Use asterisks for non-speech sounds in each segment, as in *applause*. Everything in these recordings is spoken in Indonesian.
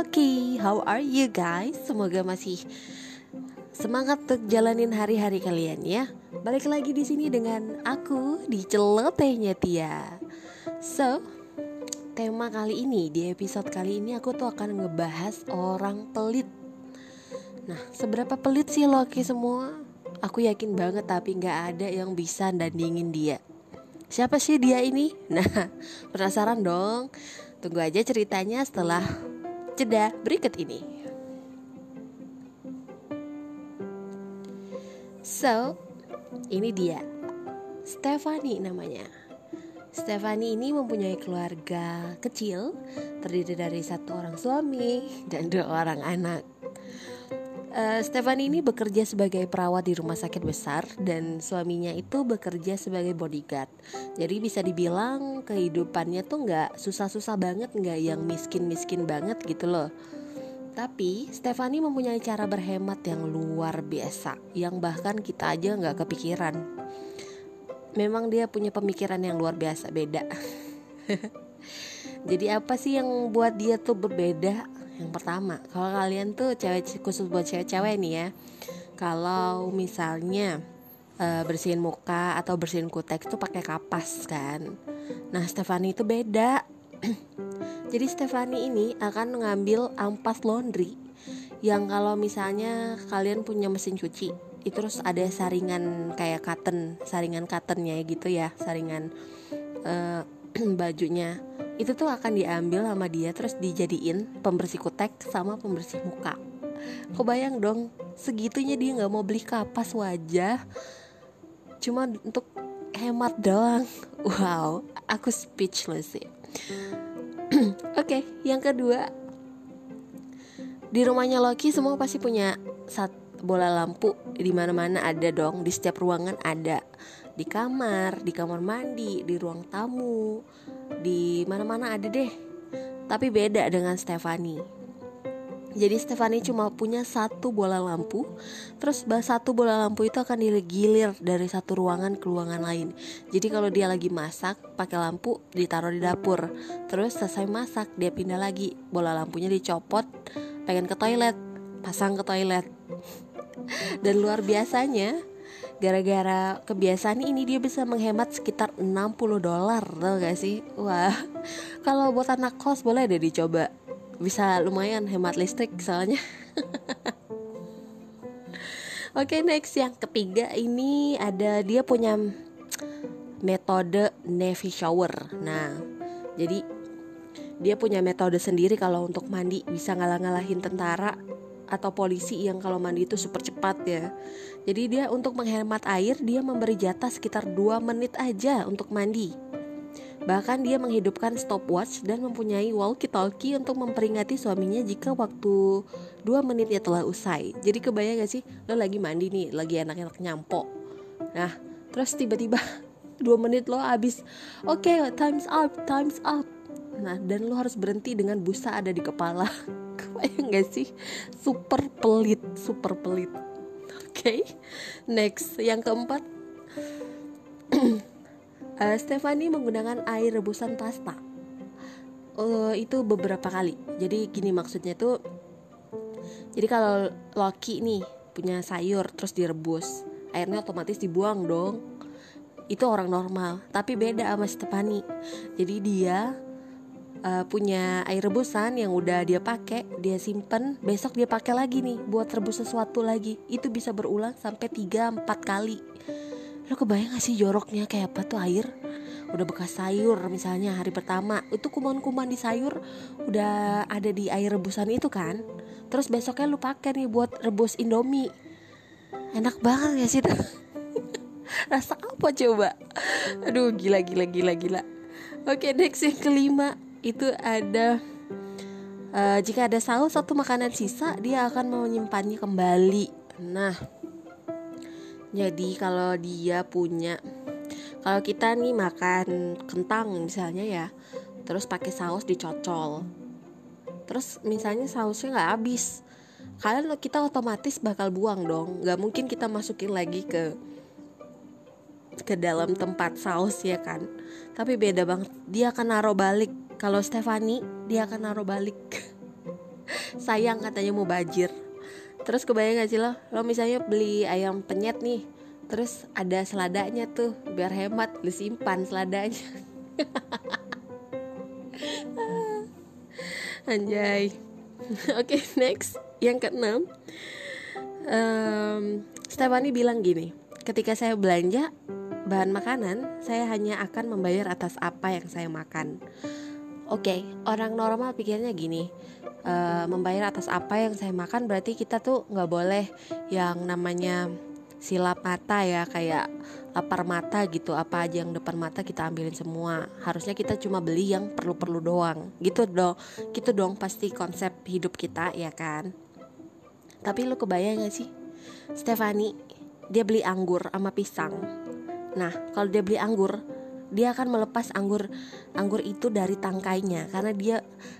Loki, how are you guys? Semoga masih semangat untuk jalanin hari-hari kalian ya. Balik lagi di sini dengan aku di celotehnya Tia. So, tema kali ini di episode kali ini aku tuh akan ngebahas orang pelit. Nah, seberapa pelit sih Loki semua? Aku yakin banget tapi nggak ada yang bisa dandingin dia. Siapa sih dia ini? *laughs* Nah, penasaran dong? Tunggu aja ceritanya setelah jeda berikut ini. So, ini dia. Stephanie namanya. Stephanie ini mempunyai keluarga kecil terdiri dari satu orang suami dan dua orang anak. Uh, Stephanie ini bekerja sebagai perawat di rumah sakit besar dan suaminya itu bekerja sebagai bodyguard. Jadi bisa dibilang kehidupannya tuh nggak susah-susah banget, nggak yang miskin-miskin banget gitu loh. Tapi Stephanie mempunyai cara berhemat yang luar biasa, yang bahkan kita aja nggak kepikiran. Memang dia punya pemikiran yang luar biasa, beda. *laughs* Jadi apa sih yang buat dia tuh berbeda? Yang pertama, kalau kalian tuh cewek khusus buat cewek-cewek nih ya. Kalau misalnya uh, bersihin muka atau bersihin kutek tuh pakai kapas kan. Nah, Stefani itu beda. *clears throat* Jadi Stefani ini akan mengambil ampas laundry yang kalau misalnya kalian punya mesin cuci itu terus ada saringan kayak cotton, saringan cottonnya gitu ya, saringan uh, *clears throat* bajunya. Itu tuh akan diambil sama dia terus dijadiin pembersih kutek sama pembersih muka. Bayang dong segitunya dia nggak mau beli kapas wajah. Cuma untuk hemat doang. *laughs* Wow aku speechless sih. *clears throat* Oke okay, yang kedua. Di rumahnya Loki semua pasti punya sat bola lampu di mana-mana ada dong di setiap ruangan ada di kamar, di kamar mandi, di ruang tamu, di mana-mana ada deh. Tapi beda dengan Stefani. Jadi Stefani cuma punya satu bola lampu, terus satu bola lampu itu akan digilir dari satu ruangan ke ruangan lain. Jadi kalau dia lagi masak, pakai lampu ditaruh di dapur. Terus selesai masak, dia pindah lagi, bola lampunya dicopot, pengen ke toilet, pasang ke toilet. Dan luar biasanya, gara-gara kebiasaan ini dia bisa menghemat sekitar 60 dolar tau gak sih? Wah *laughs* kalau buat anak kos boleh deh dicoba. Bisa lumayan hemat listrik soalnya. *laughs* Oke okay, next. Yang ketiga ini ada dia punya metode Navy shower. Nah, jadi dia punya metode sendiri kalau untuk mandi bisa ngalah-ngalahin tentara atau polisi yang kalau mandi itu super cepat ya. Jadi dia untuk menghemat air dia memberi jatah sekitar 2 menit aja untuk mandi. Bahkan dia menghidupkan stopwatch dan mempunyai walkie-talkie untuk memperingati suaminya jika waktu 2 menitnya telah usai. Jadi kebayang gak sih lo lagi mandi nih, lagi enak-enak nyampo. Nah, terus tiba-tiba *laughs* 2 menit lo habis. Oke, okay, time's up, time's up. Nah, dan lo harus berhenti dengan busa ada di kepala. *laughs* kebayang gak sih? Super pelit super pelit. Oke okay. next. Yang keempat uh, *clears throat* Stephanie menggunakan air rebusan pasta. Uh, itu beberapa kali. Jadi gini maksudnya tuh jadi kalau Loki nih punya sayur terus direbus airnya otomatis dibuang dong. Itu orang normal tapi beda sama Stephanie. Jadi dia uh, punya air rebusan yang udah dia pakai, dia simpen, besok dia pakai lagi nih buat rebus sesuatu lagi. Itu bisa berulang sampai 3 4 kali. Lo kebayang gak sih joroknya kayak apa tuh air? Udah bekas sayur misalnya hari pertama Itu kuman-kuman di sayur udah ada di air rebusan itu kan Terus besoknya lu pakai nih buat rebus indomie Enak banget ya sih *laughs* Rasa apa coba? Aduh gila gila gila gila Oke next yang kelima itu ada uh, jika ada saus atau makanan sisa dia akan menyimpannya kembali. Nah jadi kalau dia punya kalau kita nih makan kentang misalnya ya terus pakai saus dicocol. Terus misalnya sausnya nggak habis kalian kita otomatis bakal buang dong. Nggak mungkin kita masukin lagi ke ke dalam tempat saus ya kan. Tapi beda banget dia akan naruh balik kalau Stefani dia akan naruh balik. *laughs* Sayang katanya mau bajir. Terus kebayang gak sih lo? Lo misalnya beli ayam penyet nih terus ada seladanya tuh biar hemat lu simpan seladanya. *laughs* Anjay. *laughs* Oke okay, next. Yang keenam. Um, Stephanie bilang gini ketika saya belanja bahan makanan saya hanya akan membayar atas apa yang saya makan oke okay, orang normal pikirnya gini uh, membayar atas apa yang saya makan berarti kita tuh nggak boleh yang namanya silap mata ya kayak lapar mata gitu apa aja yang depan mata kita ambilin semua. Harusnya kita cuma beli yang perlu-perlu doang. Gitu dong gitu dong pasti konsep hidup kita ya kan? Tapi lu kebayang gak sih? Stefani dia beli anggur sama pisang. Nah kalau dia beli anggur dia akan melepas anggur anggur itu dari tangkainya. Karena dia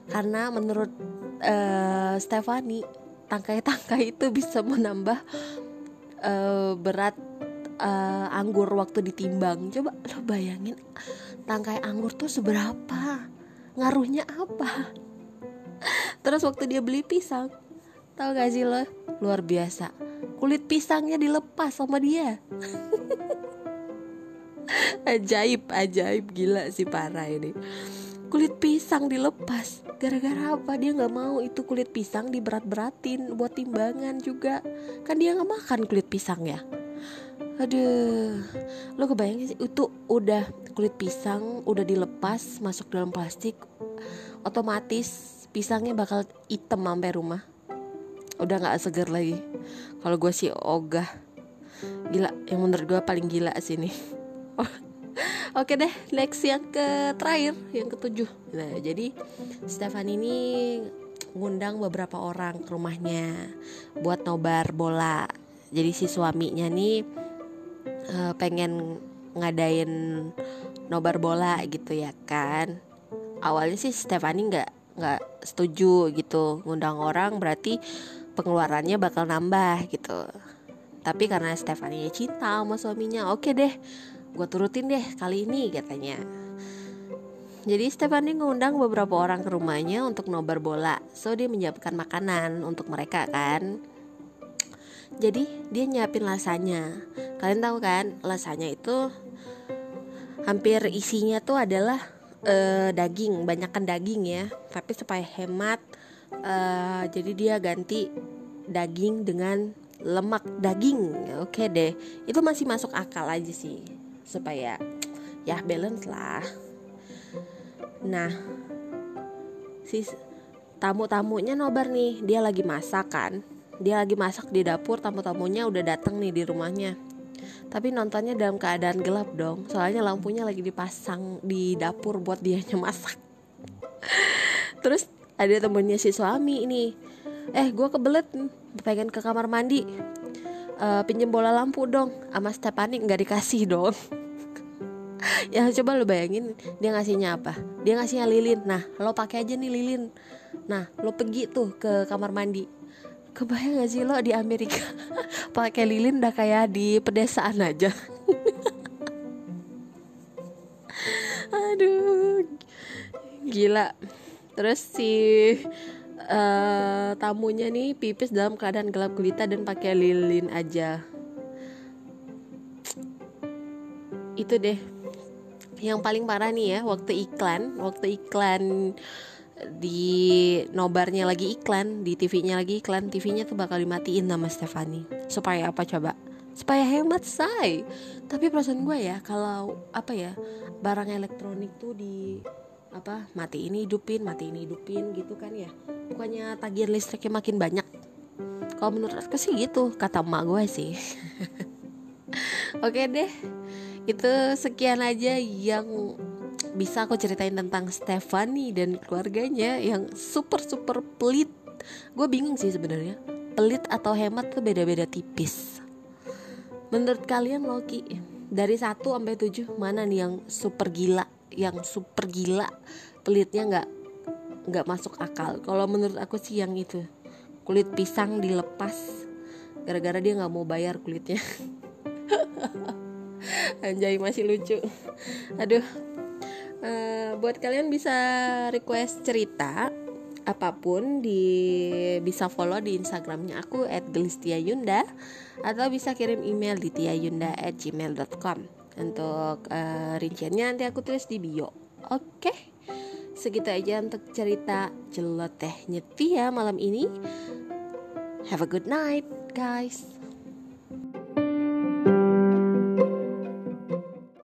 karena menurut uh, Stefani tangkai-tangkai itu bisa menambah uh, berat uh, anggur waktu ditimbang. Coba lo bayangin tangkai anggur tuh seberapa? Ngaruhnya apa? Terus waktu dia beli pisang tau gak sih lo? Luar biasa. Kulit pisangnya dilepas sama dia *laughs* ajaib ajaib gila sih parah ini. Kulit pisang dilepas. Gara-gara apa? Dia nggak mau itu kulit pisang diberat-beratin buat timbangan juga. Kan dia nggak makan kulit pisang ya? Aduh lo kebayang sih itu udah kulit pisang udah dilepas masuk dalam plastik otomatis pisangnya bakal hitam sampai rumah. Udah nggak seger lagi. Kalau gue sih ogah. Gila yang menurut gue paling gila sih nih *laughs* Oke deh, next yang ke terakhir, yang ketujuh. Nah, jadi Stefan ini ngundang beberapa orang ke rumahnya buat nobar bola. Jadi si suaminya nih uh, pengen ngadain nobar bola gitu ya kan. Awalnya sih Stefani nggak nggak setuju gitu ngundang orang berarti pengeluarannya bakal nambah gitu. Tapi karena Stefani cinta sama suaminya, oke deh gue turutin deh kali ini katanya. Jadi Stephanie ngundang beberapa orang ke rumahnya untuk nobar bola. So dia menyiapkan makanan untuk mereka kan? Jadi dia nyiapin lasanya Kalian tahu kan lasanya itu Hampir isinya tuh adalah uh, daging Banyakkan daging ya. Tapi supaya hemat uh, Jadi dia ganti daging dengan lemak daging. Oke deh Itu masih masuk akal aja sih supaya ya balance lah. Nah si tamu-tamunya nobar nih. Dia lagi masak kan? Dia lagi masak di dapur tamu-tamunya udah datang nih di rumahnya. Tapi nontonnya dalam keadaan gelap dong. Soalnya lampunya lagi dipasang di dapur buat dia masak. *laughs* Terus ada temennya si suami ini eh gue kebelet pengen ke kamar mandi. Uh, pinjem bola lampu dong. Sama Stephanie nggak dikasih dong *laughs* *laughs* ya coba lo bayangin dia ngasihnya apa? Dia ngasihnya lilin. Nah lo pakai aja nih lilin. Nah lo pergi tuh ke kamar mandi. Kebayang gak sih lo di Amerika *laughs* pakai lilin udah kayak di pedesaan aja? *laughs* Aduh gila. Terus si uh, tamunya nih pipis dalam keadaan gelap gulita dan pakai lilin aja. Itu deh yang paling parah nih ya waktu iklan waktu iklan di nobarnya lagi iklan di TV-nya lagi iklan TV-nya tuh bakal dimatiin nama Stefani. Supaya apa coba? Supaya hemat say. Tapi perasaan gue ya kalau apa ya barang elektronik tuh di apa mati ini hidupin mati ini hidupin gitu kan ya. Bukannya tagihan listriknya makin banyak. Kalau menurut aku sih gitu kata emak gue sih. *laughs* Oke deh itu sekian aja yang bisa aku ceritain tentang Stephanie dan keluarganya yang super super pelit. Gue bingung sih sebenarnya. Pelit atau hemat tuh beda-beda tipis. Menurut kalian Loki dari 1 sampai 7 mana nih yang super gila yang super gila pelitnya nggak nggak masuk akal? Kalau menurut aku sih yang itu kulit pisang dilepas gara-gara dia nggak mau bayar kulitnya *laughs* Anjay masih lucu. Aduh. Uh, Buat kalian bisa request cerita apa pun di bisa follow di instagramnya aku @gelistiayunda atau bisa kirim email di tiayunda@gmail.com untuk uh, rinciannya nanti aku tulis di bio. Oke? Okay? segitu aja untuk cerita celoteh nyetia malam ini. Have a good night guys